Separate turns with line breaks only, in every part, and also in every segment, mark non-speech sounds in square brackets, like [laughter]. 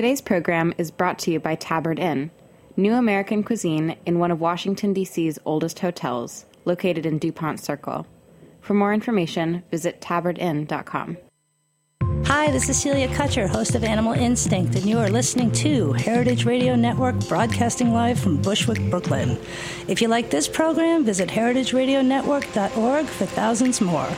Today's program is brought to you by Tabard Inn, new American cuisine in one of Washington, D.C.'s oldest hotels, located in Dupont Circle. For more information, visit tabardinn.com.
Hi, this is Celia Kutcher, host of Animal Instinct, and you are listening to Heritage Radio Network, broadcasting live from Bushwick, Brooklyn. If you like this program, visit heritageradionetwork.org for thousands more.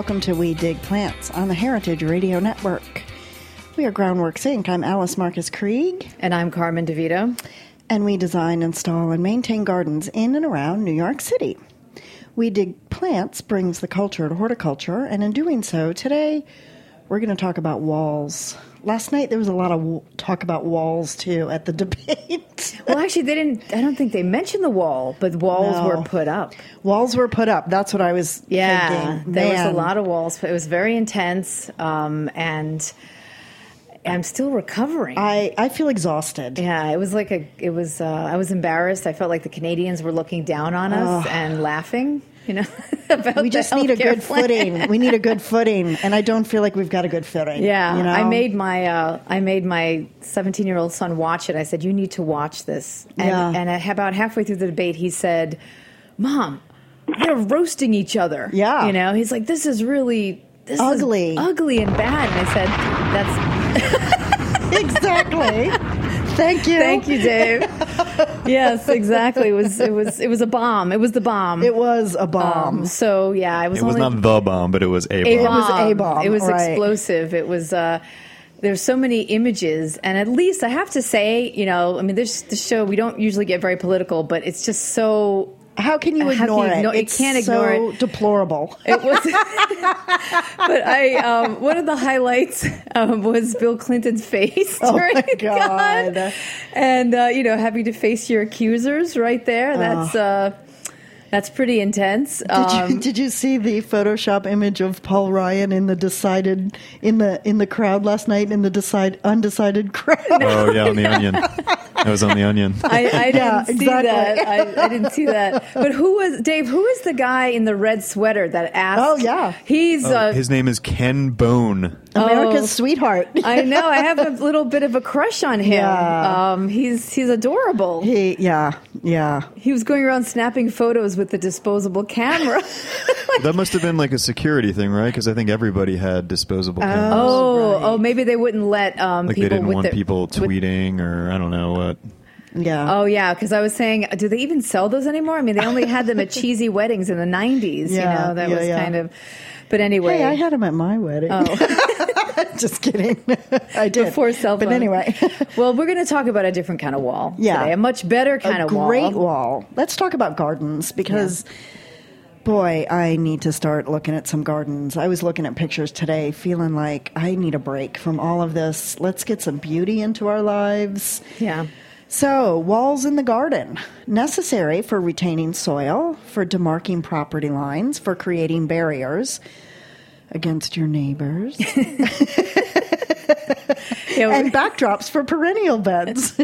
Welcome to We Dig Plants on the Heritage Radio Network. We are Groundworks Inc. I'm Alice Marcus Krieg,
And I'm Carmen DeVito.
and we design, install, and maintain gardens in and around New York City. We Dig Plants brings the culture to horticulture, and in doing so, today we're going to talk about walls. Last night there was a lot of talk about walls too at the [laughs] debate.
Well, actually, they didn't. I don't think they mentioned the wall, but walls
No.
were put up.
walls were put up. That's what I was
Yeah,
thinking.
there was a lot of walls. It was very intense, um, and I'm still recovering.
I, I feel exhausted.
yeah, it was like a. It was. Uh, I was embarrassed. I felt like the Canadians were looking down on us and laughing. You know, [laughs] about
We just need a good
plan.
footing. We need a good footing, and I don't feel like we've got a good footing.
Yeah,
you know?
I made my uh, I made my 17 year old son watch it. I said, "You need to watch this." And,
Yeah.
and at- about halfway through the debate, he said, "Mom, they're roasting each other."
Yeah.
you know, he's like, "This is really this
Ugly.
is ugly and bad." And I said, "That's [laughs]
exactly. Thank you.
thank you, Dave." [laughs] yes, exactly. It was it was it was a bomb. It was the bomb.
It was a bomb.
Um, so yeah, it was
It was
only
not the bomb, but it was a
a
bomb.
bomb.
was a bomb,
It was
right.
explosive. It was. Uh, there's so many images, and at least I have to say, you know, I mean, this the show we don't usually get very political, but it's just so.
How can you
How can
ignore
you
it?
ignore- you
it's
can't
so
ignore it.
deplorable.
It was, [laughs] but I um, one of the highlights um, was Bill Clinton's face.
Oh,
during
my [laughs]
it.
God.
And uh, you know, having to face your accusers right there. That's uh, that's pretty intense.
Did
Um,
you [laughs] did you see the Photoshop image of Paul Ryan in the decided in the in the crowd last night in the decide undecided crowd?
Oh yeah, on the onion. That was on the onion. [laughs]
I, I didn't
Yeah,
see
exactly.
that. I, I didn't see that. But who was Dave? Who is the guy in the red sweater that asked?
Oh, yeah.
he's. uh,
His name is Ken Bone.
America's
Oh.
sweetheart. [laughs]
I know. I have a [laughs] little bit of a crush on him.
Yeah.
Um, he's he's adorable.
he yeah yeah.
He was going around snapping photos with the disposable camera. [laughs]
That must have been like a security thing, right? Because I think everybody had disposable cameras.
oh,
right.
oh, maybe they wouldn't let um,
like they didn't
with
want
their-
people
with-
tweeting or I don't know what.
Yeah.
Oh yeah, because I was saying, do they even sell those anymore? I mean, they only had them at cheesy weddings in the '90s.
Yeah,
you know, that
yeah,
was
yeah.
kind of. But anyway,
Hey, I had him at my wedding.
Oh. [laughs]
Just kidding. I did.
before cell phone.
But anyway, [laughs]
well, we're going to talk about a different kind of wall.
Yeah.
today. a much better kind
a
of
great
wall.
wall. Let's talk about gardens because, boy, I need to start looking at some gardens. I was looking at pictures today, feeling like I need a break from all of this. Let's get some beauty into our lives.
Yeah.
So, walls in the garden, necessary for retaining soil, for demarking property lines, for creating barriers against your neighbors, [laughs] and backdrops for perennial beds.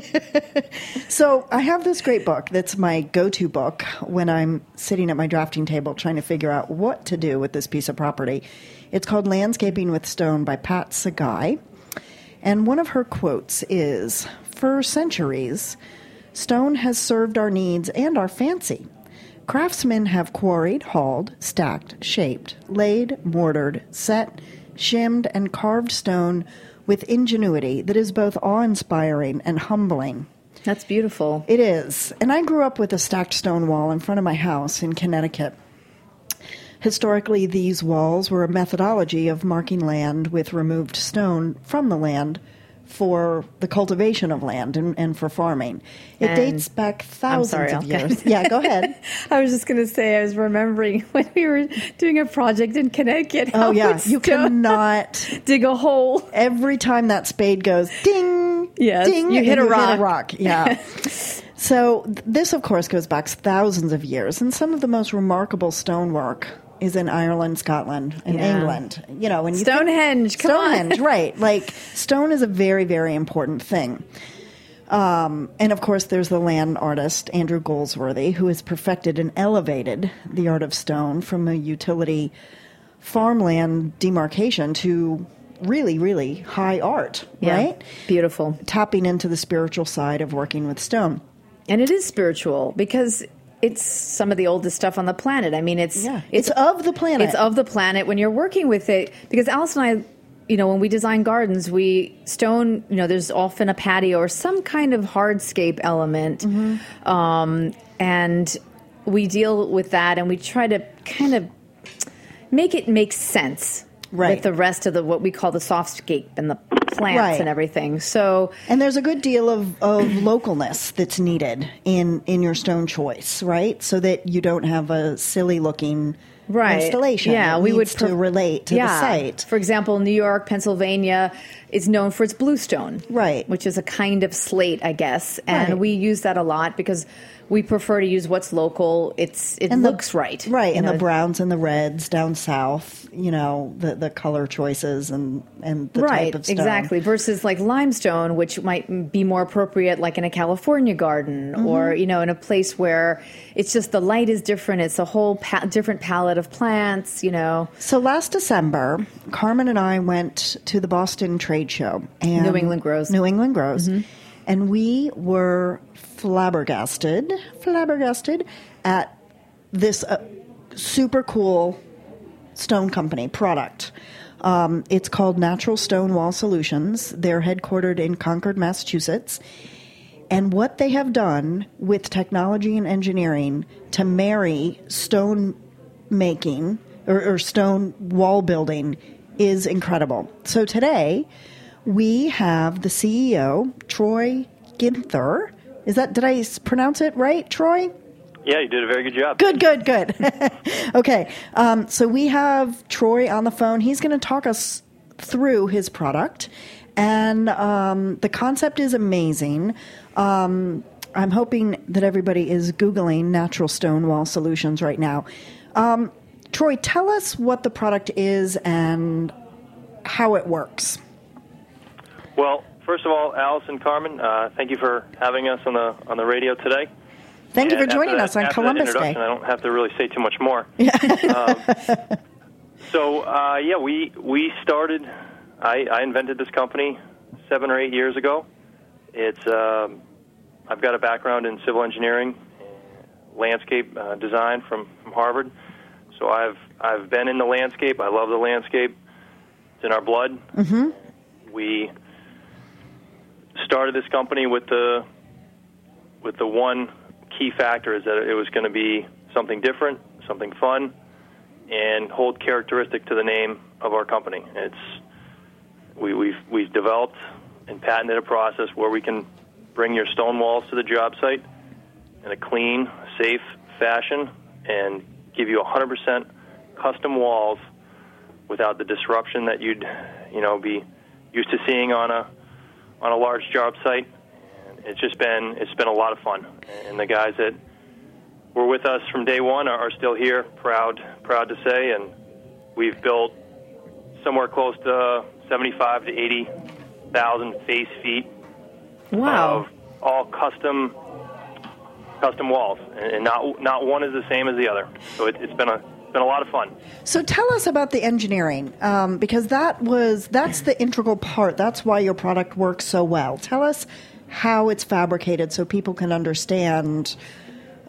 [laughs] so, I have this great book that's my go to book when I'm sitting at my drafting table trying to figure out what to do with this piece of property. It's called Landscaping with Stone by Pat Sagui. And one of her quotes is For centuries, stone has served our needs and our fancy. Craftsmen have quarried, hauled, stacked, shaped, laid, mortared, set, shimmed, and carved stone with ingenuity that is both awe inspiring and humbling.
that's beautiful.
It is. And I grew up with a stacked stone wall in front of my house in Connecticut. Historically, these walls were a methodology of marking land with removed stone from the land for the cultivation of land and, and for farming. It
And-
dates back thousands
sorry,
of years. yeah, go ahead. [laughs]
I was just going to say, I was remembering [laughs] when we were doing a project in Connecticut.
Oh
how
yeah, you cannot. [laughs]
dig a hole.
Every time that spade goes ding,
Yes,
ding,
you hit a
Hit
rock.
a rock. Yeah. so th- this, of course, goes back thousands of years, and some of the most remarkable stonework is in Ireland, Scotland, and
Yeah.
England. You know, when you think-
Stonehenge, come on.
Stonehenge, [laughs] right? Like stone is a very, very important thing. Um, and of course, there's the land artist Andrew Goldsworthy, who has perfected and elevated the art of stone from a utility farmland demarcation to really, really high art,
Yeah.
right?
Beautiful.
Tapping into the spiritual side of working with stone.
And it is spiritual because it's some of the oldest stuff on the planet. I mean, it's
Yeah, it's, of the planet.
It's of the planet when you're working with it. Because Alice and I, you know, when we design gardens, we stone, you know, there's often a patio or some kind of hardscape element.
Mm-hmm.
Um, and we deal with that and we try to kind of make it make sense
Right.
with the rest of the what we call the softscape and the plants
Right.
and everything. So
And there's a good deal of, of [clears throat] localness that's needed in, in your stone choice, right? So that you don't have a silly looking
right.
installation.
Yeah, we would
needs to relate to
yeah.
the site.
For example, New York, Pennsylvania is known for its bluestone,
Right.
Which is a kind of slate, I guess, and
Right.
we use that a lot because we prefer to use what's local. It's it
And the-
looks right,
right?
you
And
know.
the browns and the reds down south, you know, the the color choices and and the
right,
type of stone.
exactly. Versus like limestone, which might be more appropriate, like in a California garden,
Mm-hmm.
or you know, in a place where it's just the light is different. It's a whole pa- different palette of plants. You know,
So last December, Carmen and I went to the Boston Trade Show and
New England Grows. Mm-hmm.
New England Grows, and we were flabbergasted, flabbergasted at this uh, super cool stone company product. Um, it's called Natural Stone Wall Solutions. They're headquartered in Concord, Massachusetts. And what they have done with technology and engineering to marry stone making or, or stone wall building is incredible. So today we have the CEO, Troy Ginther. Is that, did I pronounce it right, Troy?
Yeah, you did a very good job.
Good, good, good. [laughs] okay, um, so we have Troy on the phone. He's going to talk us through his product, and um, the concept is amazing. Um, I'm hoping that everybody is Googling natural stone wall solutions right now. Um, Troy, tell us what the product is and how it works.
Well, first of all, Alice and Carmen, uh, thank you for having us on the on the radio today.
Thank you for joining
after
us on Columbus
that
Day.
I don't have to really say too much more. [laughs] um, so, uh, yeah, we we started. I, I invented this company seven or eight years ago. It's um, I've got a background in civil engineering, landscape uh, design from, from Harvard. So I've I've been in the landscape. I love the landscape. It's in our blood. Mm-hmm. We started this company with the with the one key factor is that it was going to be something different, something fun, and hold characteristic to the name of our company. It's we, we've we've developed and patented a process where we can bring your stone walls to the job site in a clean, safe fashion and give you 100% custom walls without the disruption that you'd you know be used to seeing on a on a large job site. It's just been it's been a lot of fun, and the guys that were with us from day one are, are still here, proud proud to say, and we've built somewhere close to 75 to 80 thousand face feet
wow.
of all custom custom walls, and, and not not one is the same as the other. So it, it's been a been a lot of fun.
So tell us about the engineering, um, because that was that's the integral part. That's why your product works so well. Tell us how it's fabricated, so people can understand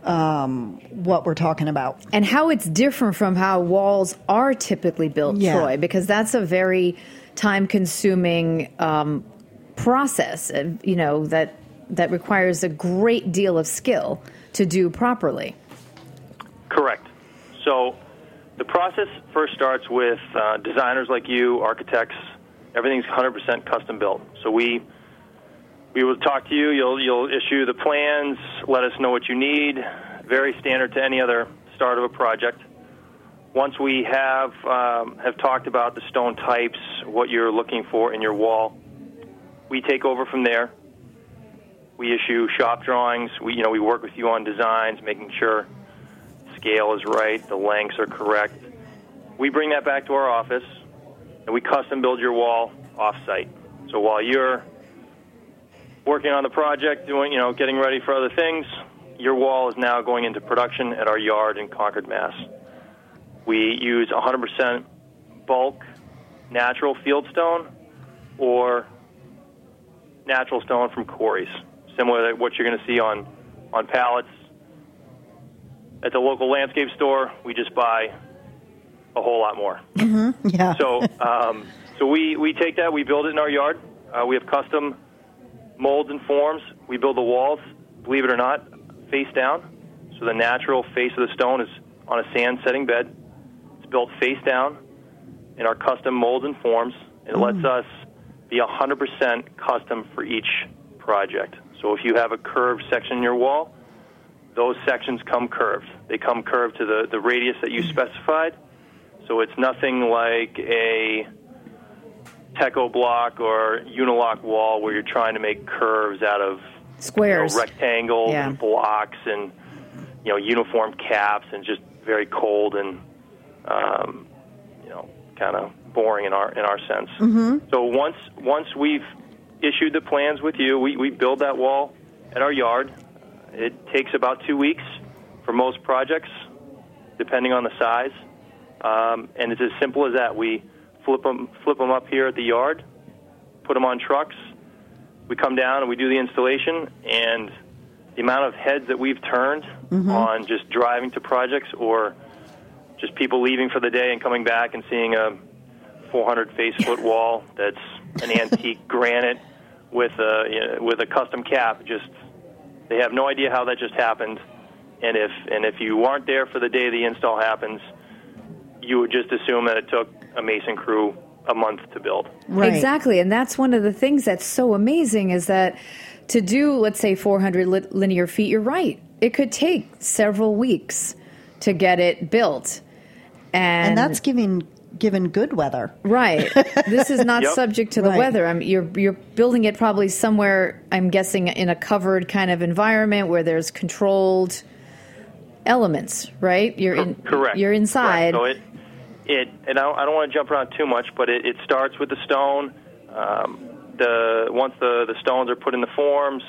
um, what we're talking about.
and how it's different from how walls are typically built,
Yeah.
Troy, because that's a very time-consuming um, process. uh, You know that that requires a great deal of skill to do properly.
Correct. So the process first starts with uh, designers like you, architects, everything's 100% custom built. So we we will talk to you. You'll you'll issue the plans. Let us know what you need. Very standard to any other start of a project. Once we have um, have talked about the stone types, what you're looking for in your wall, we take over from there. We issue shop drawings. We you know we work with you on designs, making sure scale is right, the lengths are correct. We bring that back to our office, and we custom build your wall off-site. So while you're working on the project, doing you know getting ready for other things, your wall is now going into production at our yard in Concord, Mass. We use 100% bulk natural field stone or natural stone from quarries, similar to what you're going to see on on pallets at the local landscape store. We just buy a whole lot more. Mhm.
Yeah.
So, um, so we, we take that, we build it in our yard. Uh, we have custom molds and forms. We build the walls, believe it or not, face down. So the natural face of the stone is on a sand setting bed. It's built face down in our custom molds and forms. It mm. lets us be 100% custom for each project. So if you have a curved section in your wall, those sections come curved. They come curved to the, the radius that you mm. specified. So it's nothing like a Techo-Bloc or unilock wall where you're trying to make curves out of
Squares.
you know, rectangles
Yeah.
and blocks and you know uniform caps and just very cold and um, you know kind of boring in our in our sense. Mm-hmm. So once once we've issued the plans with you, we, we build that wall at our yard. It takes about two weeks for most projects, depending on the size, um, and it's as simple as that. We flip them flip them up here at the yard, put them on trucks. We come down and we do the installation, and the amount of heads that we've turned mm-hmm. on just driving to projects or just people leaving for the day and coming back and seeing a 400 face foot wall that's an [laughs] antique granite with a you know, with a custom cap. Just they have no idea how that just happened, and if and if you weren't there for the day the install happens, you would just assume that it took a mason crew a month to build.
Right.
Exactly. And that's one of the things that's so amazing is that to do, let's say, 400 li- linear feet, you're right. It could take several weeks to get it built. And,
and that's giving given good weather.
right. This is not [laughs]
Yep.
subject to the
Right.
weather. I'm, you're, you're building it probably somewhere, I'm guessing, in a covered kind of environment where there's controlled elements, right? You're in,
Correct.
You're inside.
Correct. So it, it, and I don't, I don't want to jump around too much, but it, it starts with the stone. Um, the once the the stones are put in the forms,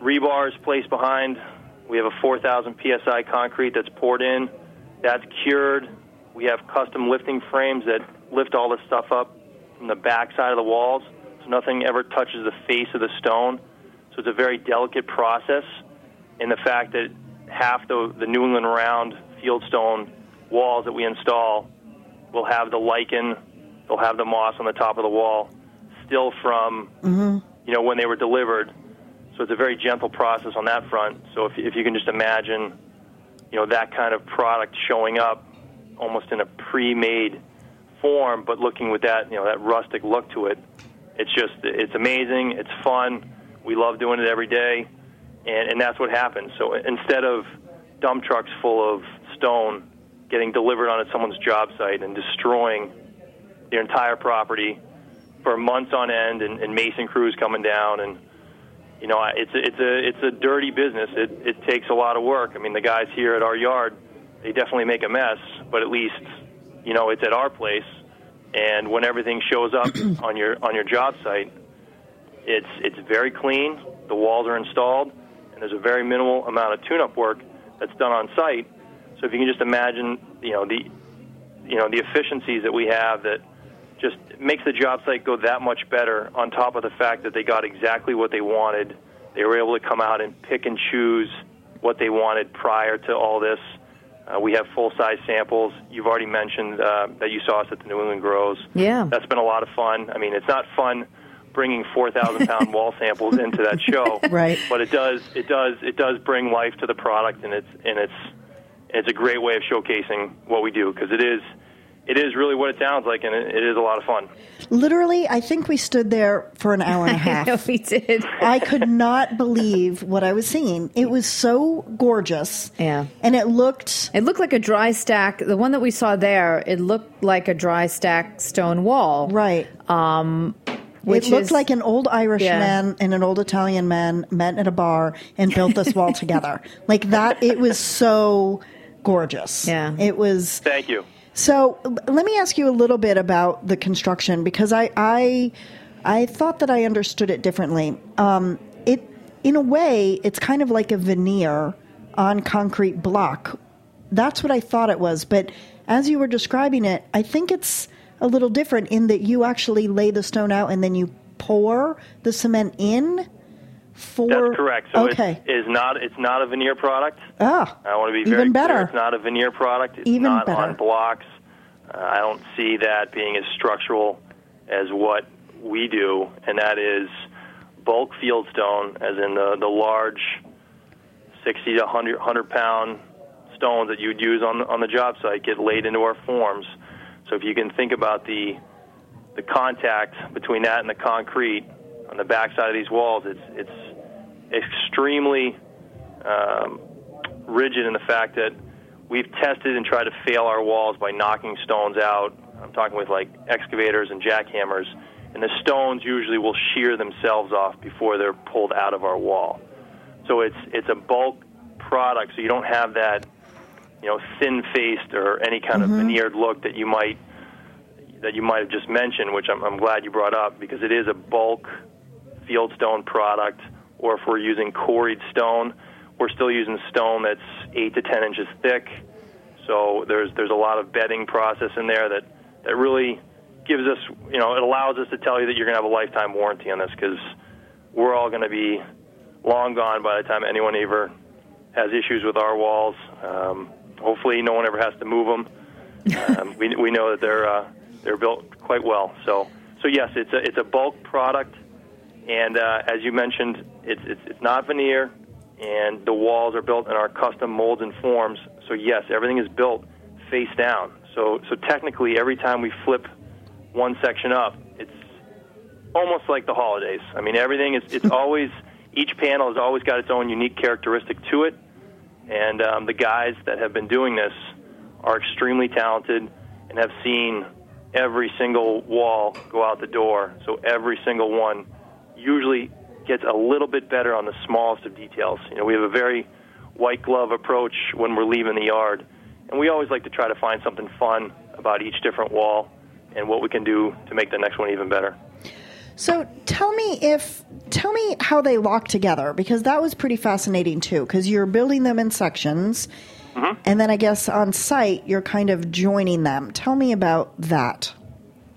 rebar is placed behind. We have a 4,000 psi concrete that's poured in. That's cured. We have custom lifting frames that lift all this stuff up from the back side of the walls, so nothing ever touches the face of the stone. So it's a very delicate process. And the fact that half the, the New England round fieldstone walls that we install will have the lichen, they'll have the moss on the top of the wall, still from mm-hmm. you know when they were delivered. So it's a very gentle process on that front. So if, if you can just imagine, you know, that kind of product showing up almost in a pre-made form, but looking with that, you know, that rustic look to it, it's just, it's amazing. It's fun. We love doing it every day, and and that's what happens. So instead of dump trucks full of stone getting delivered onto someone's job site and destroying their entire property for months on end, and, and mason crews coming down and you know, it's a, it's a it's a dirty business. It it takes a lot of work. I mean, the guys here at our yard, they definitely make a mess, but at least you know it's at our place. And when everything shows up [clears throat] on your on your job site, it's it's very clean. The walls are installed, and there's a very minimal amount of tune-up work that's done on site. So if you can just imagine, you know the you know the efficiencies that we have that just makes the job site go that much better on top of the fact that they got exactly what they wanted. They were able to come out and pick and choose what they wanted prior to all this. Uh, we have full size samples. You've already mentioned uh, that you saw us at the New England Grows.
Yeah.
That's been a lot of fun. I mean, it's not fun bringing 4,000 pound [laughs] wall samples into that show.
Right.
But it does, it does, it does bring life to the product, and it's, and it's, it's a great way of showcasing what we do because it is, it is really what it sounds like, and it, it is a lot of fun.
Literally, I think we stood there for an hour and a [laughs] half.
no, we did. [laughs]
I could not believe what I was seeing. It was so gorgeous.
Yeah.
And it looked
It looked like a dry stack. The one that we saw there, it looked like a dry stack stone wall.
right.
Um, which
it looked
is-
like an old Irish
Yeah.
man and an old Italian man met at a bar and built this wall [laughs] together. Like that, it was so gorgeous.
Yeah.
It was.
Thank you.
So let me ask you a little bit about the construction because I I, I thought that I understood it differently. Um, it in a way it's kind of like a veneer on concrete block. That's what I thought it was, but as you were describing it, I think it's a little different in that you actually lay the stone out and then you pour the cement in. For
That's correct. So
okay,
it is not it's not a veneer product.
ah,
I want to be
Even
very
better.
clear. It's not a veneer product. It's
Even
not
better.
on blocks. Uh, I don't see that being as structural as what we do, and that is bulk field stone, as in the the large, sixty to 100, 100 pound stones that you would use on on the job site get laid into our forms. So if you can think about the the contact between that and the concrete on the backside of these walls, it's it's extremely um, rigid in the fact that we've tested and tried to fail our walls by knocking stones out. I'm talking with like excavators and jackhammers, and the stones usually will shear themselves off before they're pulled out of our wall. So it's it's a bulk product, so you don't have that you know thin faced or any kind of veneered look that you might that you might have just mentioned, which I'm, I'm glad you brought up because it is a bulk fieldstone product. Or if we're using quarried stone, we're still using stone that's eight to ten inches thick. So there's there's a lot of bedding process in there that that really gives us you know it allows us to tell you that you're to have a lifetime warranty on this because we're all to be long gone by the time anyone ever has issues with our walls. Um, hopefully, no one ever has to move them. Um, we we know that they're uh, they're built quite well. So so yes, it's a it's a bulk product, and uh, as you mentioned, it's, it's it's not veneer, and the walls are built in our custom molds and forms. So yes, everything is built face down. So so technically, every time we flip one section up, it's almost like the holidays. I mean, everything is it's [laughs] always each panel has always got its own unique characteristic to it, and um, the guys that have been doing this are extremely talented and have seen every single wall go out the door. So every single one usually gets a little bit better on the smallest of details. You know, we have a very white glove approach when we're leaving the yard, and we always like to try to find something fun about each different wall and what we can do to make the next one even better.
So tell me if tell me how they lock together because that was pretty fascinating too because you're building them in sections mm-hmm. and then I guess on site you're kind of joining them. Tell me about that.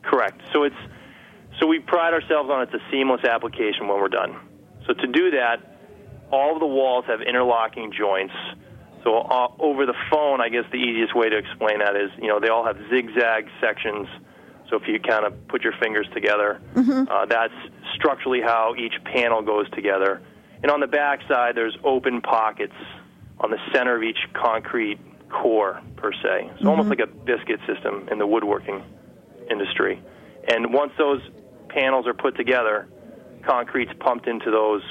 Correct. So it's so we pride ourselves on it's a seamless application when we're done. So to do that, all of the walls have interlocking joints. So uh, over the phone, I guess the easiest way to explain that is, you know, they all have zigzag sections. So if you kind of put your fingers together, uh, that's structurally how each panel goes together. And on the back side, there's open pockets on the center of each concrete core, per se. So almost like a biscuit system in the woodworking industry. And once those panels are put together, concrete's pumped into those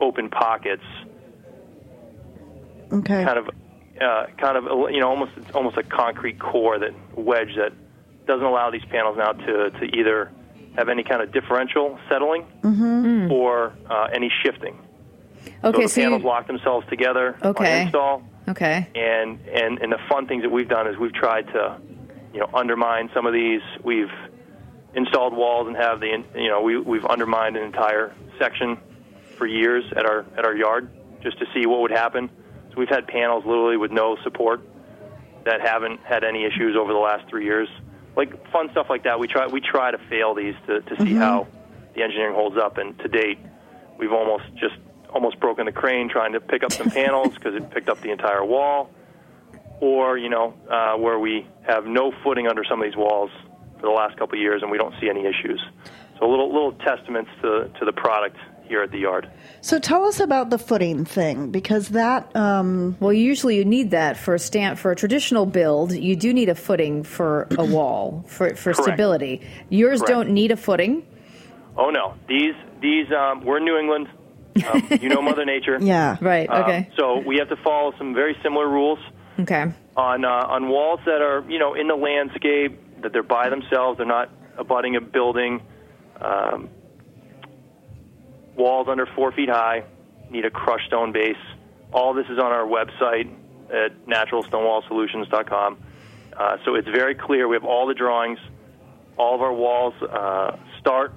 open pockets,
Okay.
kind of, uh, kind of, you know, almost it's almost a concrete core that wedge that doesn't allow these panels now to to either have any kind of differential settling or uh, any shifting.
Okay,
so the
so
panels
you,
lock themselves together
Okay.
on install.
okay.
and and and the fun things that we've done is we've tried to you know undermine some of these we've installed walls and have the you know we we've undermined an entire section for years at our at our yard just to see what would happen. So we've had panels literally with no support that haven't had any issues over the last 3 years. Like fun stuff like that. We try we try to fail these to to see how the engineering holds up. And to date we've almost just almost broken the crane trying to pick up some [laughs] panels because it picked up the entire wall. Or you know uh, where we have no footing under some of these walls for the last couple of years and we don't see any issues. So a little little testaments to to the product here at the yard.
So tell us about the footing thing because that um,
Well, usually you need that for a stamp for a traditional build. You do need a footing for a [clears throat] wall for for
Correct.
stability. Yours
Correct.
don't need a footing.
Oh no, these these um, we're in New England. Um, [laughs] you know Mother Nature.
yeah
Right.
Um,
Okay.
so we have to follow some very similar rules
okay.
on uh, on walls that are you know in the landscape that they're by themselves. They're not abutting a building. Um, walls under four feet high need a crushed stone base. All this is on our website at naturalstonewallsolutions.com. Uh, so it's very clear. We have all the drawings. All of our walls uh, start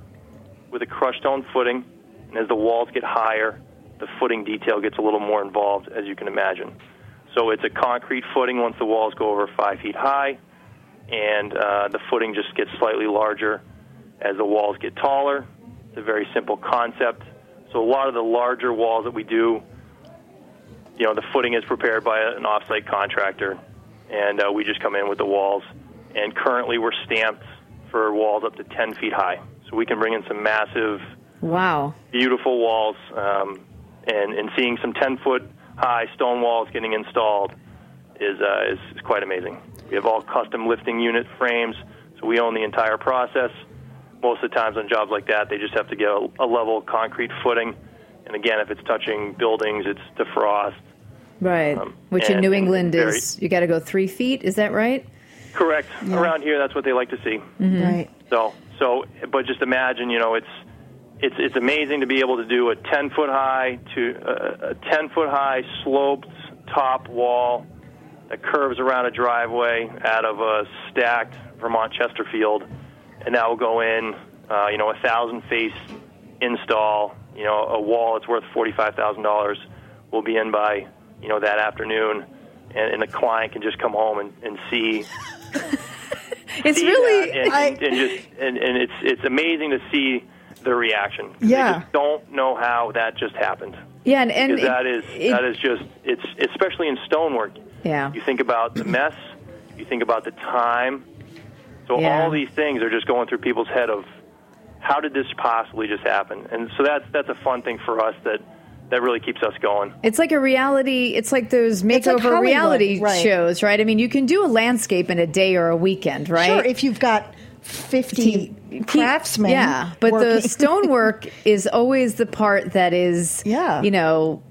with a crushed stone footing, and as the walls get higher, the footing detail gets a little more involved, as you can imagine. So it's a concrete footing once the walls go over five feet high, and uh, the footing just gets slightly larger as the walls get taller. It's a very simple concept. So a lot of the larger walls that we do, you know, the footing is prepared by an off-site contractor, and uh, we just come in with the walls. And currently, we're stamped for walls up to 10 feet high, so we can bring in some massive
Wow.
beautiful walls, um, and, and seeing some 10 foot high stone walls getting installed is, uh, is, is quite amazing. We have all custom lifting unit frames, so we own the entire process. Most of the times on jobs like that, they just have to get a, a level concrete footing. And again, if it's touching buildings, it's defrost.
Right.
Um,
Which in New England
very-
is you got to go three feet. Is that right?
Correct. Around here, that's what they like to see.
right
So, so, but just imagine, you know, it's it's it's amazing to be able to do a 10 foot high to uh, a 10 foot high sloped top wall that curves around a driveway out of a stacked Vermont Chesterfield, and that will go in, uh, you know, a thousand face install. You know, a wall that's worth forty five thousand dollars will be in by you know that afternoon, and, and the client can just come home and, and see [laughs]
It's
see
really
and,
I-
and, just and, and it's it's amazing to see the reaction.
Yeah.
don't know how that just happened.
yeah, and, and
Because that is
it-
that is just it's especially in stonework.
Yeah.
You think about the mess, you think about the time. So
Yeah.
all these things are just going through people's head of how did this possibly just happen? And so that's that's a fun thing for us that that really keeps us going.
It's like a reality. It's like those makeover
Hollywood,
reality
right.
shows, right? I mean, you can do a landscape in a day or a weekend, right?
sure if you've got 50 craftsmen
Yeah, but the [laughs] stonework is always the part that is,
Yeah.
you know,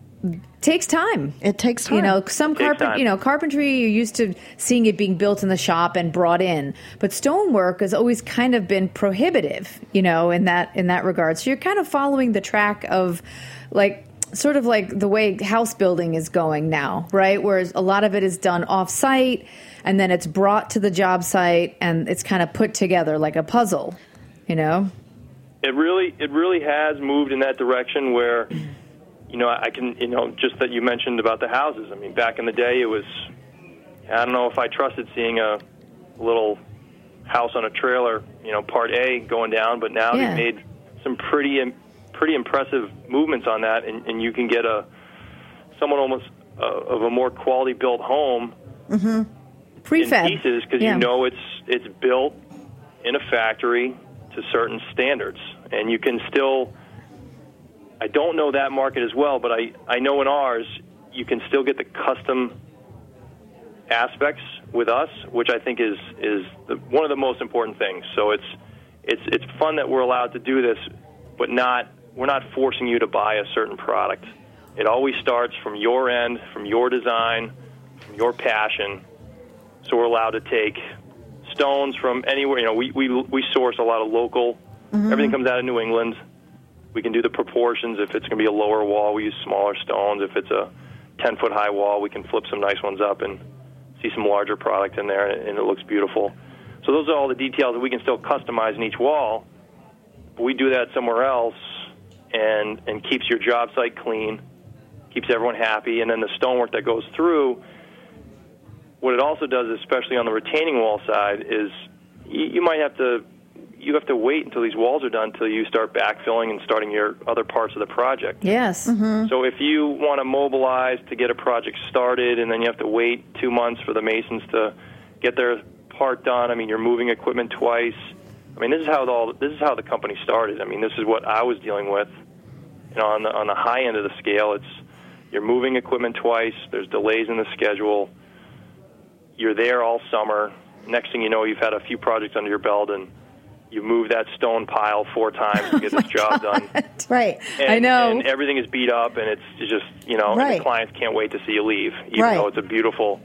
takes time.
it takes time
You know, some
Takes
carpet,
time.
you know, carpentry. You're used to seeing it being built in the shop and brought in, but stonework has always kind of been prohibitive. You know, in that in that regard. So you're kind of following the track of, like, sort of like the way house building is going now, right? Whereas a lot of it is done off site, and then it's brought to the job site, and it's kind of put together like a puzzle. You know.
It really, it really has moved in that direction where, you know, I can, you know, just that you mentioned about the houses. I mean, back in the day, it was, I don't know if I trusted seeing a little house on a trailer, you know, part A going down, but now
Yeah.
they've made some pretty, pretty impressive movements on that, and, and you can get a, somewhat almost uh, of a more quality built home
Prefab
in pieces because
Yeah.
you know it's it's built in a factory to certain standards, and you can still. I don't know that market as well, but I I know in ours you can still get the custom aspects with us, which I think is is the, one of the most important things. So it's it's it's fun that we're allowed to do this, but not we're not forcing you to buy a certain product. It always starts from your end, from your design, from your passion. So we're allowed to take stones from anywhere. You know, we we we source a lot of local. Mm-hmm. Everything comes out of New England. We can do the proportions. If it's going to be a lower wall, we use smaller stones. If it's a 10 foot high wall, we can flip some nice ones up and see some larger product in there, and it looks beautiful. So those are all the details that we can still customize in each wall. But we do that somewhere else, and and keeps your job site clean, keeps everyone happy, and then the stonework that goes through. What it also does, especially on the retaining wall side, is you, you might have to you have to wait until these walls are done until you start backfilling and starting your other parts of the project.
Yes. Mm-hmm.
So if you want to mobilize to get a project started, and then you have to wait two months for the masons to get their part done, I mean, you're moving equipment twice. I mean, this is how the, all this is how the company started. I mean, this is what I was dealing with, you know, on the on the high end of the scale, it's you're moving equipment twice. There's delays in the schedule. You're there all summer. Next thing you know, you've had a few projects under your belt, and you move that stone pile four times to get this [laughs] job done.
Right.
And,
I know.
And everything is beat up, and it's just you know,
Right.
the clients can't wait to see you leave, even
Right.
though it's a beautiful.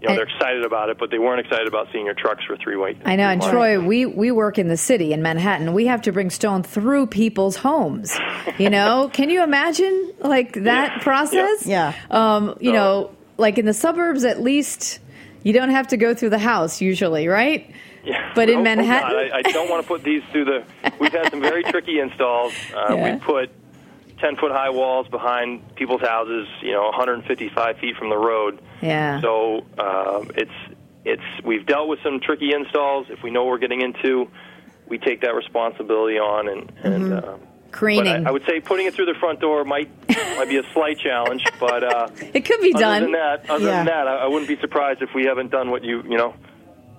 You know,
And-
they're excited about it, but they weren't excited about seeing your trucks for three weeks.
I know, and Troy, we we work in the city in Manhattan. We have to bring stone through people's homes. You know, [laughs] can you imagine like that
Yeah.
process?
Yeah.
Um, you
So-
know, like in the suburbs, at least you don't have to go through the house usually, right?
Yeah.
But in Manhattan,
I, I don't want to put these through the. We've had some very [laughs] tricky installs. Uh,
Yeah.
We put ten foot high walls behind people's houses. You know, 155 feet from the road.
Yeah.
So um, it's it's we've dealt with some tricky installs. If we know what we're getting into, we take that responsibility on and. and uh, but
Creening.
I, I would say putting it through the front door might might be a slight challenge, but uh, [laughs]
it could be
other
done.
than that, other
Yeah.
than that, I, I wouldn't be surprised if we haven't done what you you know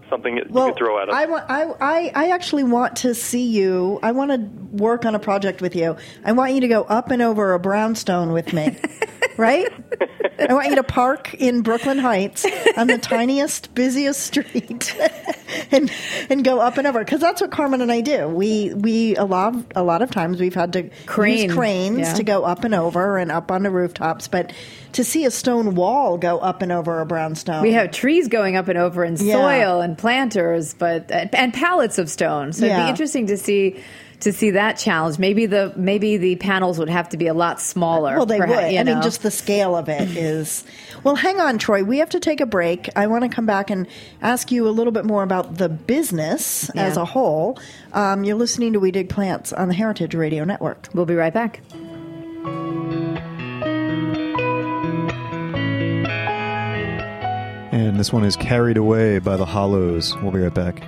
something that
Well,
you could throw at us.
I, want, I, I, I actually want to see you. I want to work on a project with you. I want you to go up and over a brownstone with me, [laughs] right? I want you to park in Brooklyn Heights on the tiniest, busiest street, [laughs] and and go up and over because that's what Carmen and I do. We we a lot of, a lot of times we've had to
Crane,
use cranes
yeah.
to go up and over and up on the rooftops, but to see a stone wall go up and over a brownstone,
we have trees going up and over and
Yeah.
soil and planters, but and pallets of stone. So it'd be interesting to see to see that challenge. Maybe the maybe the panels would have to be a lot smaller.
Well, they
perhaps,
would.
you
I mean, just the scale of it is. Well, hang on, Troy. We have to take a break. I want to come back and ask you a little bit more about the business as a whole. Um, you're listening to We Dig Plants on the Heritage Radio Network.
We'll be right back.
And this one is Carried Away by the Hollows. We'll be right back.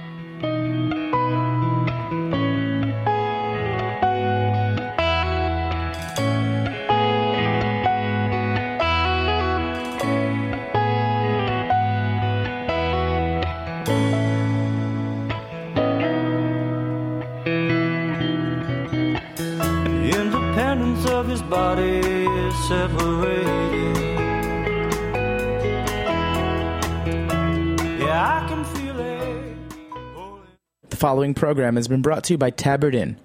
Following program has been brought to you by Tabard Inn.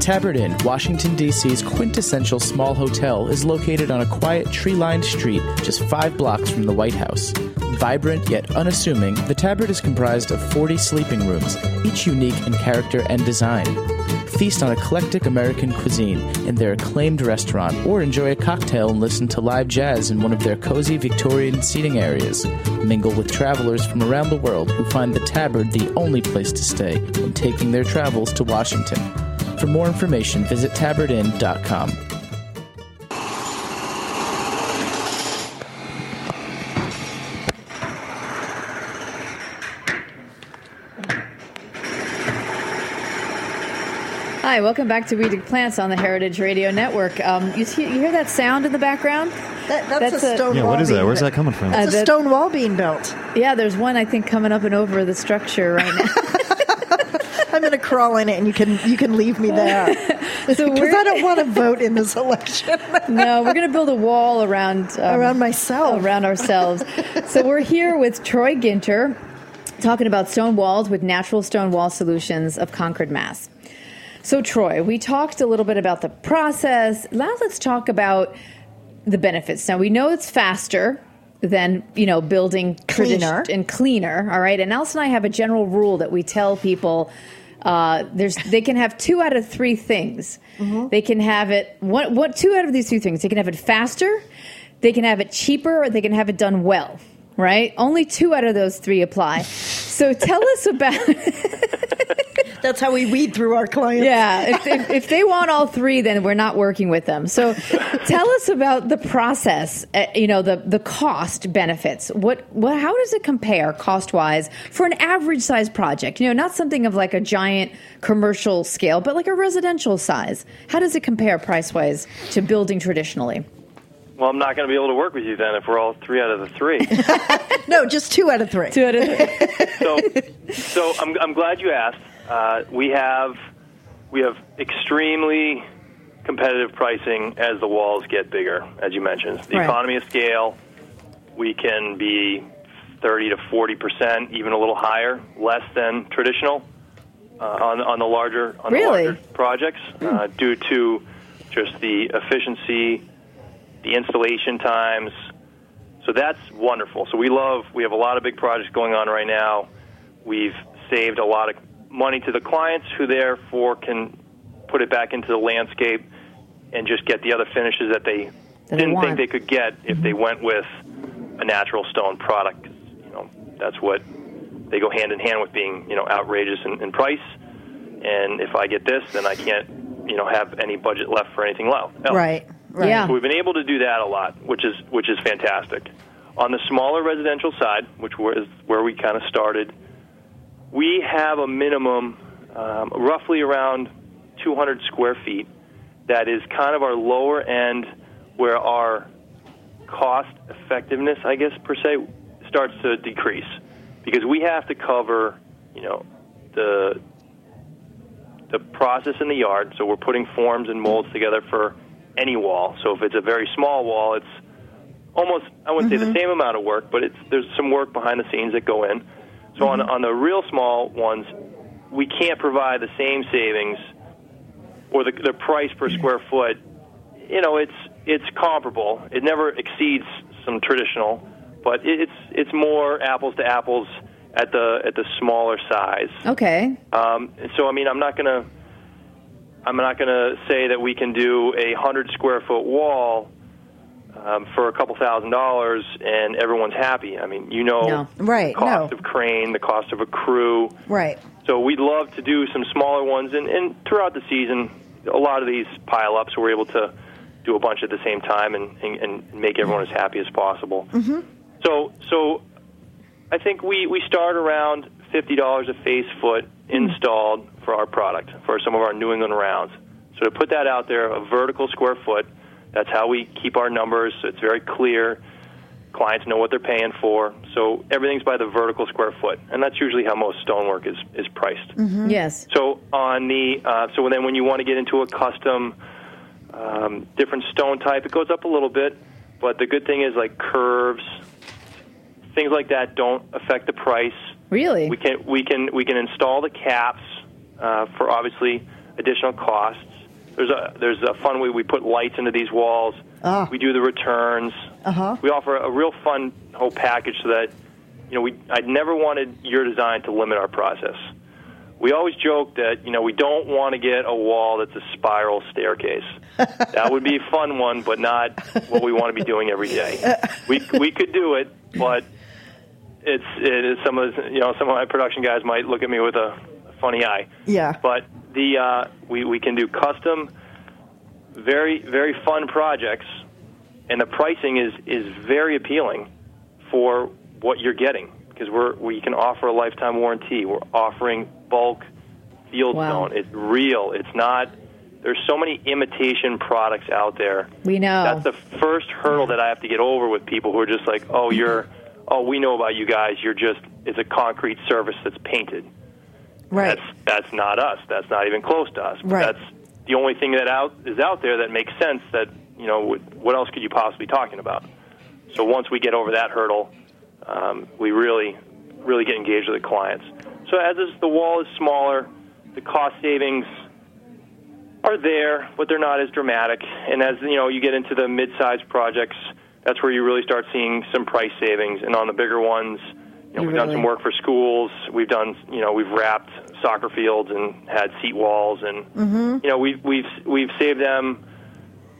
Tabard Inn, Washington, D.C.'s quintessential small hotel, is located on a quiet, tree lined street just five blocks from the White House. Vibrant yet unassuming, the Tabard is comprised of 40 sleeping rooms, each unique in character and design. Feast on eclectic American cuisine in their acclaimed restaurant, or enjoy a cocktail and listen to live jazz in one of their cozy Victorian seating areas. Mingle with travelers from around the world who find the Tabard the only place to stay when taking their travels to Washington. For more information, visit tabardinn.com.
Hi, welcome back to We Dig Plants on the Heritage Radio Network. Um, you, see, you hear that sound in the background?
That, that's,
That's
a
a-
stone
Yeah, what is that? Where's that coming from?
It's
Uh,
a
that-
stone wall being built.
Yeah, there's one I think coming up and over the structure right now. [laughs]
I'm going to crawl in it, and you can you can leave me there [laughs]
so [laughs]
because I don't want to vote in this election
no, we're going to build a wall around um,
around myself.
around ourselves. so we're here with Troy Ginter talking about stone walls with natural stone wall solutions of Concord, Mass. So Troy, we talked a little bit about the process. Now let's talk about the benefits. Now we know it's faster than you know building
Cleaner.
and cleaner. All right, and Alice and I have a general rule that we tell people. Uh, there's they can have two out of three things. They can have it what what two out of these two things. They can have it faster, they can have it cheaper, or they can have it done well. Right? Only two out of those three apply. So tell us about [laughs]
That's how we weed through our clients.
yeah, if, if, if they want all three, then we're not working with them. So, tell us about the process. Uh, you know, the the cost benefits. What what? How does it compare cost wise for an average size project? You know, not something of like a giant commercial scale, but like a residential size. How does it compare price wise to building traditionally?
Well, I'm not going to be able to work with you then if we're all three out of the three. [laughs]
No, just two out of three.
Two out of three. [laughs]
so, so I'm, I'm glad you asked. Uh, we have we have extremely competitive pricing as the walls get bigger, as you mentioned. The
Right.
economy of scale, we can be 30 to 40 percent, even a little higher, less than traditional uh, on on the larger on
Really?
the larger projects uh, due to just the efficiency, the installation times. So that's wonderful. So we love. We have a lot of big projects going on right now. We've saved a lot of money to the clients, who therefore can put it back into the landscape and just get the other finishes that they
they
didn't think they could get if they mm-hmm. went with a natural stone product. You know, that's what they go hand in hand with being you know outrageous in, in price. And if I get this, then I can't you know have any budget left for anything else.
Right. Right.
Yeah.
So we've been able to do that a lot, which is which is fantastic. On the smaller residential side, which was where we kind of started, we have a minimum, um, roughly around 200 square feet. That is kind of our lower end, where our cost effectiveness, I guess per se, starts to decrease because we have to cover, you know, the the process in the yard. So we're putting forms and molds together for any wall. So if it's a very small wall, it's almost I wouldn't say the same amount of work, but it's there's some work behind the scenes that go in. So on on the real small ones, we can't provide the same savings or the the price per square foot. You know, it's it's comparable. It never exceeds some traditional, but it's it's more apples to apples at the at the smaller size.
Okay.
Um, so, I mean, I'm not going to, I'm not going to say that we can do a hundred square foot wall um, for a couple thousand dollars and everyone's happy. I mean, you know,
No.
Right,
the cost
no.
of crane, the cost of a crew.
Right.
So we'd love to do some smaller ones, and, and throughout the season, a lot of these pile up, so we're able to do a bunch at the same time and, and, and make everyone as happy as possible. Mm-hmm. So, so I think we, we start around fifty dollars a face foot installed for our product for some of our New England rounds. So to put that out there, a vertical square foot. That's how we keep our numbers. It's very clear. Clients know what they're paying for. So everything's by the vertical square foot, and that's usually how most stonework is is priced.
Yes.
So on the uh, so then when you want to get into a custom um, different stone type, it goes up a little bit. But the good thing is like curves, things like that don't affect the price.
Really?
We can we can we can install the caps uh, for obviously additional costs. There's a there's a fun way we put lights into these walls.
Ah.
We do the returns.
Uh-huh.
We offer a real fun whole package so that you know we I never wanted your design to limit our process. We always joke that you know we don't want to get a wall that's a spiral staircase. [laughs] that would be a fun one, but not what we want to be doing every day. We we could do it, but it's it is some of you know some of my production guys might look at me with a funny eye.
Yeah.
But the uh, we we can do custom, very very fun projects, and the pricing is is very appealing for what you're getting because we're we can offer a lifetime warranty. We're offering bulk field
Wow.
stone. It's real. It's not. There's so many imitation products out there.
We know.
That's the first hurdle that I have to get over with people who are just like, oh, you're, oh, we know about you guys. You're just, it's a concrete surface that's painted.
Right.
That's that's not us. That's not even close to us.
Right.
That's the only thing that out is out there that makes sense. That you know, what, what else could you possibly be talking about? So once we get over that hurdle, um, we really, really get engaged with the clients. So as is, the wall is smaller, the cost savings are there, but they're not as dramatic. And as you know, you get into the mid-sized projects, that's where you really start seeing some price savings. And on the bigger ones, you know,
You
we've done some work for schools. We've done, you know, we've wrapped soccer fields and had seat walls, and mm-hmm. you know, we've we've we've saved them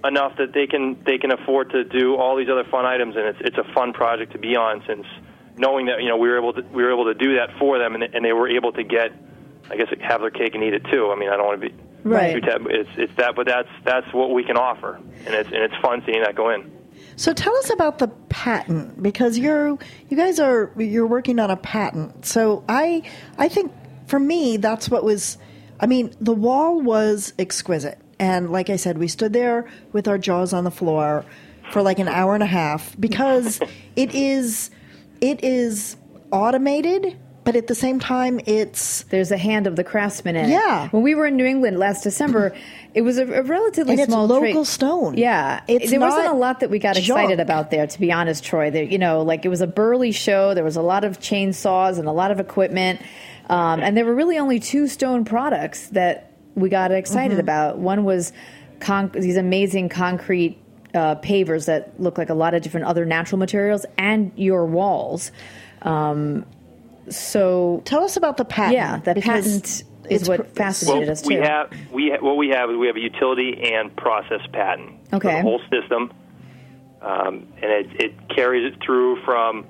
enough that they can they can afford to do all these other fun items, and it's it's a fun project to be on. Since knowing that you know we were able to we were able to do that for them, and, and they were able to get, I guess, have their cake and eat it too. I mean, I don't want to be
Right.
too tab- It's it's that, but that's that's what we can offer, and it's and it's fun seeing that go in.
So tell us about the patent because you're you guys are you're working on a patent. So I I think for me that's what was I mean the wall was exquisite and like I said we stood there with our jaws on the floor for like an hour and a half because [laughs] it is it is automated but at the same time, it's
There's a hand of the craftsman in it.
Yeah.
When we were in New England last December, [clears throat] it was a, a relatively
And it's
small
local
trade-
stone.
Yeah.
It's
there wasn't a lot that we got excited about there, to be honest, Troy. There, you know, like it was a burly show. There was a lot of chainsaws and a lot of equipment. Um, and there were really only two stone products that we got excited
Mm-hmm.
about. One was con- these amazing concrete uh, pavers that look like a lot of different other natural materials and your walls. Um, so
tell us about the patent.
yeah, the patent is what fascinated
Well,
us
we have we ha- what we have is we have a utility and process patent for
Okay.
the whole system, um, and it, it carries it through from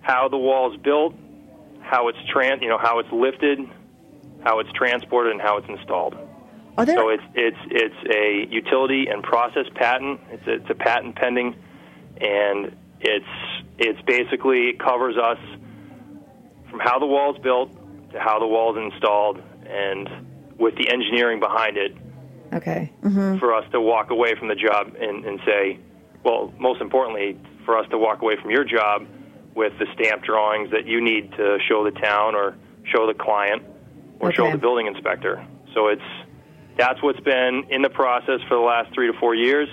how the wall is built, how it's tran- you know how it's lifted, how it's transported, and how it's installed.
Are there
So it's it's it's a utility and process patent. It's a, it's a patent pending, and it's it's basically it covers us from how the wall is built to how the wall is installed, and with the engineering behind it,
okay. Mm-hmm.
for us to walk away from the job and, and say, well, most importantly, for us to walk away from your job with the stamp drawings that you need to show the town or show the client or show the building inspector. So it's that's what's been in the process for the last three to four years.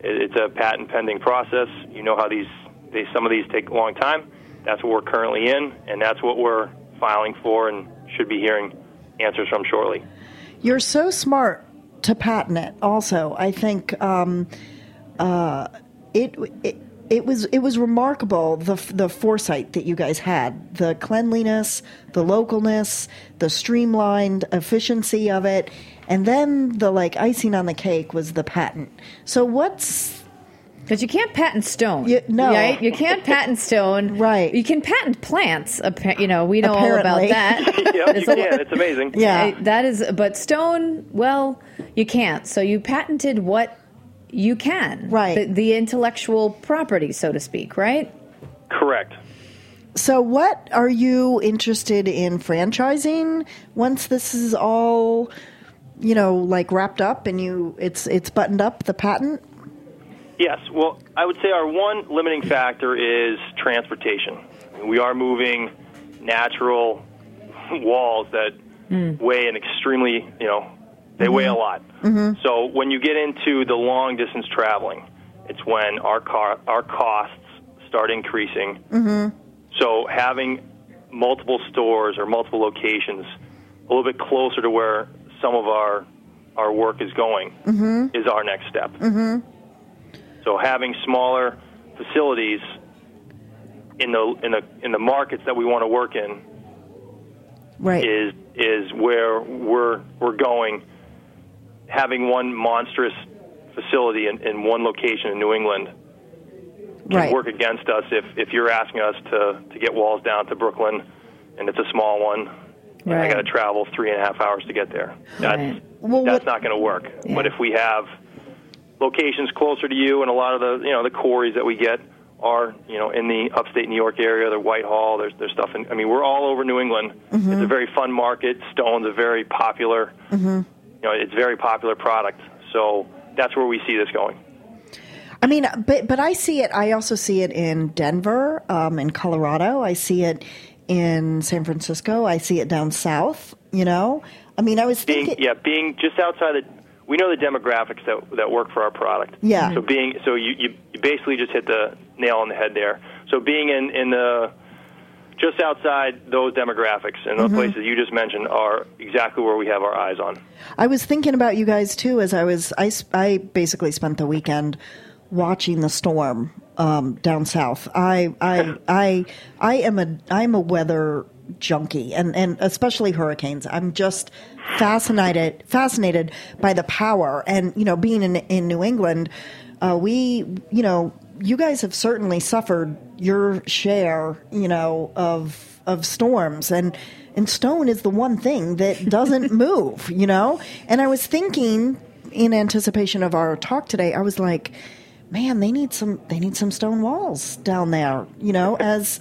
It's a patent pending process. You know how these they, some of these take a long time. That's what we're currently in, and that's what we're filing for, and should be hearing answers from shortly.
You're so smart to patent it. Also, I think um, uh, it, it it was it was remarkable the the foresight that you guys had, the cleanliness, the localness, the streamlined efficiency of it, and then the like icing on the cake was the patent. So what's
Because you can't patent stone.
You- no.
Right? You can't [laughs] patent stone.
Right.
You can patent plants. appa- You know, we know
Apparently.
all about that. [laughs]
yeah, you
a
can. It's amazing.
yeah?
I- that is, but stone, well, you can't. So you patented what you can.
Right.
The, the intellectual property, so to speak, right?
Correct.
So, what are you interested in franchising once this is all, you know, like wrapped up and you it's it's buttoned up the patent?
Yes. Well, I would say our one limiting factor is transportation. We are moving natural walls that hmm. weigh an extremely, you know, they weigh a mm-hmm. lot. Mm-hmm. So when you get into the long distance traveling, it's when our car our costs start increasing. Mm-hmm. So having multiple stores or multiple locations a little bit closer to where some of our our work is going is our next step. So having smaller facilities in the in the in the markets that we want to work in
Right.
is is where we're we're going. Having one monstrous facility in, in one location in New England can
right.
work against us if if you're asking us to to get walls down to Brooklyn and it's a small one. And I got to travel three and a half hours to get there. That's
Right.
Well,
that's
what-
not going to work.
Yeah.
But if we have locations closer to you, and a lot of the you know the quarries that we get are you know in the upstate New York area, the Whitehall. There's there's stuff in. I mean, we're all over New England.
Mm-hmm.
It's a very fun market. Stone's a very popular. You know, it's very popular product. So that's where we see this going.
I mean, but but I see it. I also see it in Denver, um, in Colorado. I see it in San Francisco. I see it down south. You know, I mean, I was
being
thinking.
yeah being just outside the we know the demographics that that work for our product
Yeah.
so being so you, you you basically just hit the nail on the head there so being in in the just outside those demographics and
Mm-hmm.
the places you just mentioned are exactly where we have our eyes on
I was thinking about you guys too as I was. I, I basically spent the weekend watching the storm um, down south. I I [laughs] I I am a I'm a weather junkie and and especially hurricanes. I'm just fascinated fascinated by the power. And you know being in in New England, uh, we you know you guys have certainly suffered your share you know of of storms. And and stone is the one thing that doesn't [laughs] move you know? And i was thinking in anticipation of our talk today i was like man they need some they need some stone walls down there you know as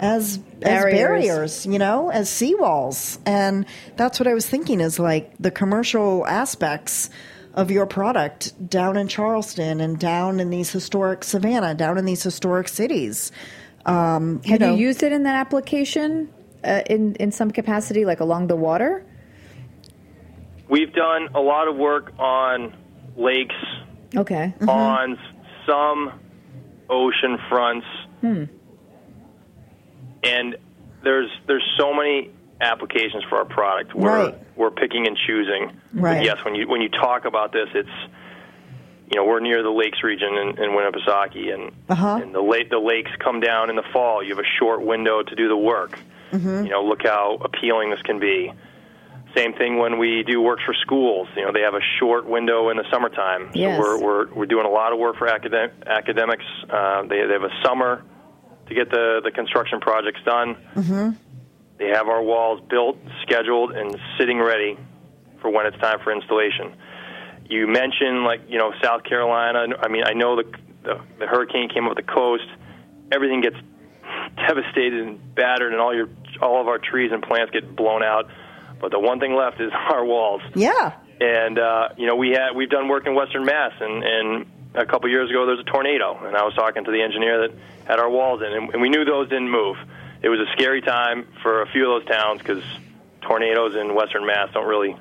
as as
Barriers.
barriers you know as seawalls and that's what i was thinking is like the commercial aspects of your product down in charleston and down in these historic savannah down in these historic cities um, you
Have
know
you used it in that application? uh, in in some capacity, like along the water?
We've done a lot of work on lakes,
Okay.
ponds, some ocean fronts,
Hmm.
And there's there's so many applications for our product. We're
Right.
we're picking and choosing.
Right.
But yes, when you when you talk about this, it's you know we're near the lakes region in, in Winnipesaukee, and
Uh-huh.
and the lake the lakes come down in the fall. You have a short window to do the work.
Mm-hmm.
You know, look how appealing this can be. Same thing when we do work for schools. You know, they have a short window in the summertime.
Yes.
So we're, we're, we're doing a lot of work for academic, academics. Uh, they, they have a summer to get the, the construction projects done.
Mm-hmm.
They have our walls built, scheduled, and sitting ready for when it's time for installation. You mentioned, like, you know, South Carolina. I mean, I know the, the, the hurricane came up the coast. Everything gets [laughs] devastated and battered, and all your all of our trees and plants get blown out. But the one thing left is [laughs] our walls.
Yeah.
And uh, you know, we had we've done work in Western Mass, and, and a couple years ago there was a tornado, and I was talking to the engineer that had our walls in, and, and we knew those didn't move. It was a scary time for a few of those towns because tornadoes in Western Mass don't really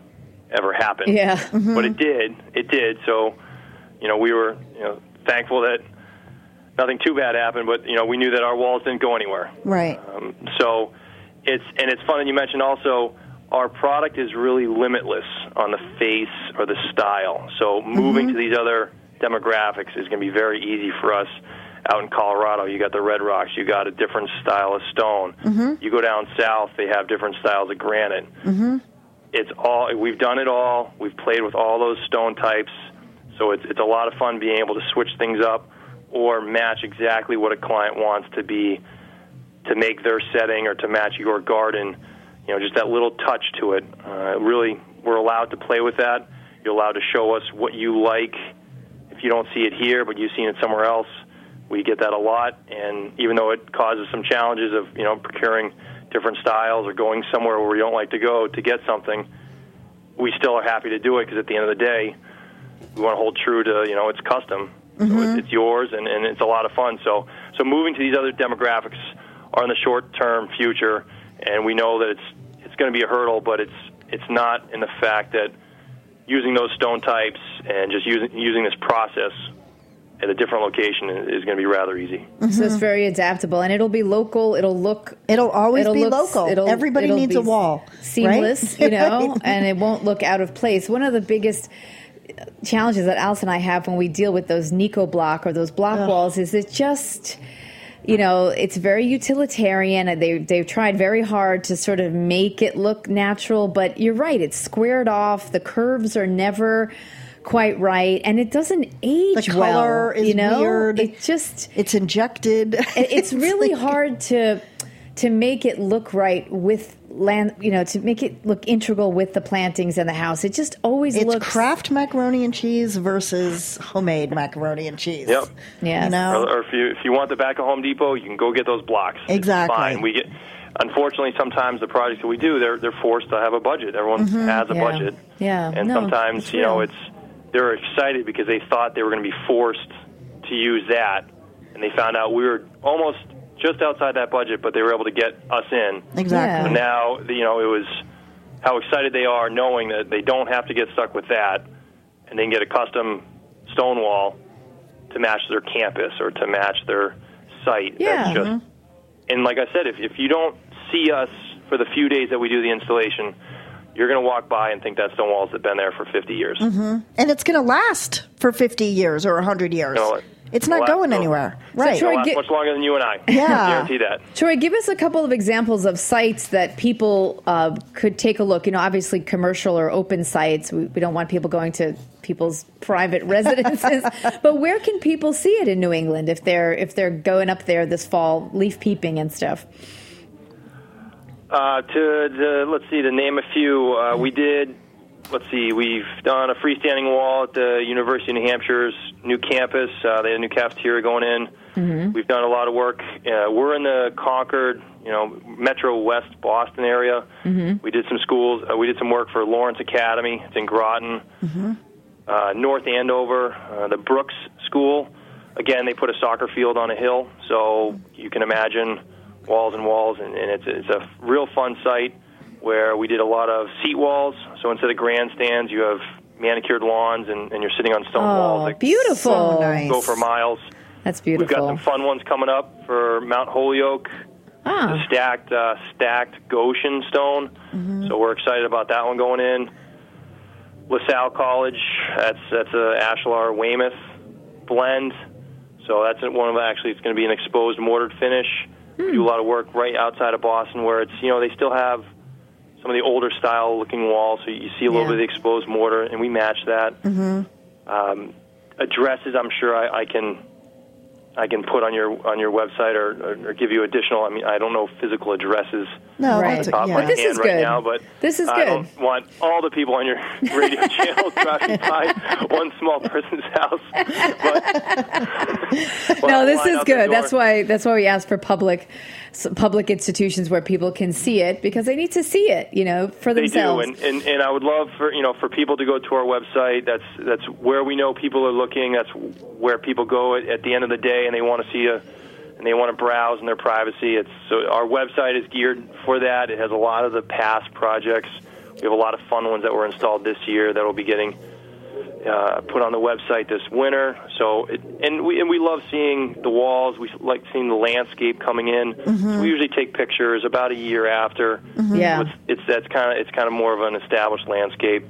ever happen.
Yeah.
But it did. It did. So, you know, we were you know thankful that nothing too bad happened, but you know, we knew that our walls didn't go anywhere.
Right.
Um, so it's and it's fun. And you mentioned also our product is really limitless on the face or the style. So moving to these other demographics is going to be very easy for us. Out in Colorado, you got the red rocks. You got a different style of stone. You go down south, they have different styles of granite. It's all we've done it all. We've played with all those stone types, so it's it's a lot of fun being able to switch things up or match exactly what a client wants to be to make their setting or to match your garden. You know, just that little touch to it. Uh, really, we're allowed to play with that. You're allowed to show us what you like. You don't see it here, but you've seen it somewhere else, we get that a lot. And even though it causes some challenges of you know procuring different styles or going somewhere where we don't like to go to get something, we still are happy to do it because at the end of the day, we want to hold true to you know it's custom, so it's, mm-hmm. it's yours, and, and it's a lot of fun. So so moving to these other demographics are in the short term future, and we know that it's it's going to be a hurdle, but it's it's not in the fact that using those stone types and just using using this process at a different location is going to be rather easy.
So it's mm-hmm. very adaptable, and it'll be local. It'll look.
It'll always
it'll
be
look-
local.
it'll-
Everybody
it'll
needs
be
a wall.
seamless,
right?
you [laughs] know, and it won't look out of place. One of the biggest challenges that Alice and I have when we deal with those Nico block or those block walls is it just you know it's very utilitarian and they they've tried very hard to sort of make it look natural but you're right it's squared off the curves are never quite right and it doesn't age
The color
well
is
you know
weird.
it just
It's injected.
it- it's [laughs] really hard to to make it look right with land you know to make it look integral with the plantings and the house it just always
It's
looks
Kraft macaroni and cheese versus homemade macaroni and cheese.
Yep.
Yeah.
You know?
Or, or if you if you want the back of Home Depot, you can go get those blocks. It's
Exactly.
fine. We get. Unfortunately, sometimes the projects that we do, they're they're forced to have a budget. Everyone mm-hmm. has a
Yeah.
budget.
Yeah.
And
No,
sometimes you know it's they're excited because they thought they were going to be forced to use that, and they found out we were almost just outside that budget, but they were able to get us in.
Exactly.
Now, you know, it was how excited they are knowing that they don't have to get stuck with that, and they can get a custom stone wall to match their campus or to match their site.
Yeah.
That's just, and like I said, if if you don't see us for the few days that we do the installation, you're going to walk by and think that stone walls have been there for 50 years. Mm-hmm.
And it's going to last for 50 years or 100 years.
No, it-
it's not going
so-
anywhere. Right.
Troy-
last
get-
much longer than you and I.
Yeah.
I guarantee that.
Troy, give us a couple of examples of sites that people uh, could take a look. You know, obviously commercial or open sites. We, we don't want people going to people's private [laughs] residences. but where can people see it in New England if they're if they're going up there this fall, leaf peeping and stuff?
Uh, to, to let's see, to name a few, uh, we did. Let's see, we've done a freestanding wall at the University of New Hampshire's new campus. Uh, they had a new cafeteria going in. We've done a lot of work. Uh, we're in the Concord, you know, Metro West Boston area. We did some schools. Uh, we did some work for Lawrence Academy. It's in Groton. Uh, North Andover, uh, the Brooks School. Again, they put a soccer field on a hill, so you can imagine walls and walls, and, and it's it's a real fun site where we did a lot of seat walls. So instead of grandstands, you have manicured lawns, and, and you're sitting on stone walls
Oh, beautiful.
So nice.
go for miles.
That's beautiful.
We've got some fun ones coming up for Mount Holyoke, the
Ah,
stacked uh, stacked Goshen stone.
Mm-hmm.
So we're excited about that one going in. Lasell College, that's that's a Ashlar Weymouth blend. So that's one of actually it's going to be an exposed mortared finish. We
Hmm.
do a lot of work right outside of Boston where it's you know they still have some of the older style looking walls, so you see a little
Yeah.
bit of the exposed mortar, and we match that. Mm-hmm. Um, addresses, I'm sure I, I can I can put on your on your website or, or, or give you additional. I mean, I don't know physical addresses
No,
Right.
that's
top of
yeah.
my
But this
hand
is
right
good.
now, but
This is
I
good.
don't want all the people on your [laughs] radio channel driving by one small person's house. But, [laughs]
no, this is good. That's why. That's why we ask for public, public institutions where people can see it because they need to see it, you know, for
They
themselves.
do, and, and and I would love for you know for people to go to our website. That's that's where we know people are looking. That's where people go at, at the end of the day, and they want to see a and they want to browse in their privacy. It's so our website is geared for that. It has a lot of the past projects. We have a lot of fun ones that were installed this year that will be getting uh, put on the website this winter. So, it, and we and we love seeing the walls. We like seeing the landscape coming in. So we usually take pictures about a year after.
Yeah.
It's, it's that's kind of it's kind of more of an established landscape.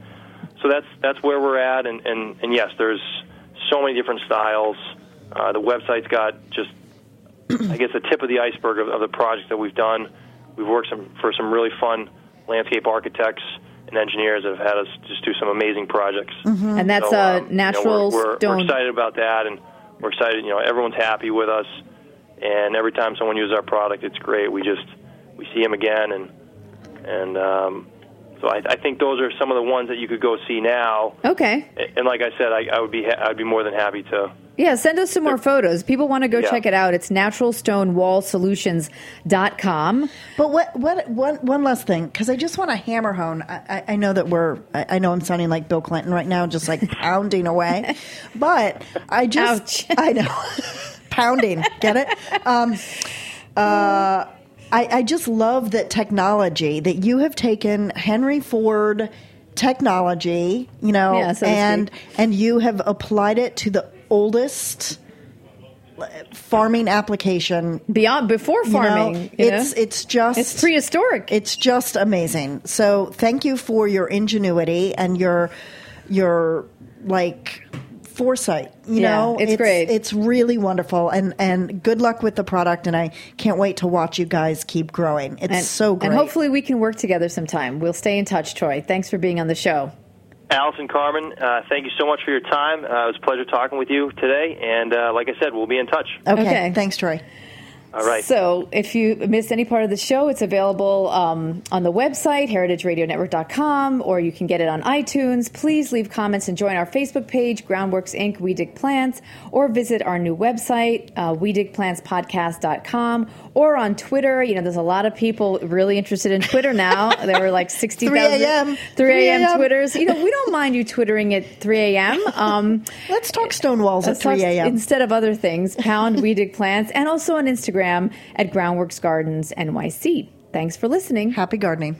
So that's that's where we're at. And and, and yes, there's so many different styles. Uh, the website's got just [clears throat] I guess the tip of the iceberg of, of the projects that we've done. We've worked some, for some really fun landscape architects and engineers that have had us just do some amazing projects.
and that's
So,
a
um, you know,
natural
we're, we're,
stone.
We're excited about that, and we're excited. You know, everyone's happy with us, and every time someone uses our product, it's great. We just we see them again, and and um, so I, I think those are some of the ones that you could go see now.
Okay.
And like I said, I, I would be ha- I'd be more than happy to.
Yeah, send us some more photos. People want to go
Yeah.
check it out. It's naturalstonewallsolutions.com.
But what what one one last thing because I just want to hammer home. I, I- I know that we're. I, I know I'm sounding like Bill Clinton right now, just like [laughs] pounding away. But I just
Ouch. [laughs]
I know pounding. Get it? Um, uh, I, I just love that technology that you have taken Henry Ford technology, you know,
Yeah, so
and and you have applied it to the oldest farming application
Beyond before
you know,
farming, you
it's
know?
it's just
It's prehistoric.
It's just amazing. So thank you for your ingenuity and your your like foresight. You
Yeah,
know,
it's great.
It's really wonderful, and and good luck with the product. And I can't wait to watch you guys keep growing. It's
and,
so great.
And hopefully we can work together sometime. We'll stay in touch, Troy. Thanks for being on the show.
Allison Carmen, uh, thank you so much for your time. Uh, it was a pleasure talking with you today, and uh, like I said, we'll be in touch.
okay.
okay.
Thanks, Troy.
All right.
So if you missed any part of the show, it's available um, on the website, heritageradionetwork.com, or you can get it on iTunes. Please leave comments and join our Facebook page, Groundworks Inc., We Dig Plants, or visit our new website, uh, WeDigPlantsPodcast.com, or on Twitter. You know, there's a lot of people really interested in Twitter now. [laughs] there were like 60,000
3 a.m..
3 a.m. Twitters. You know, we don't mind you twittering at 3 a.m. Um,
Let's talk stonewalls at
Let's talk-
3 a.m.
Instead of other things, pound We Dig Plants, and also on Instagram at Groundworks Gardens NYC. Thanks for listening.
Happy gardening.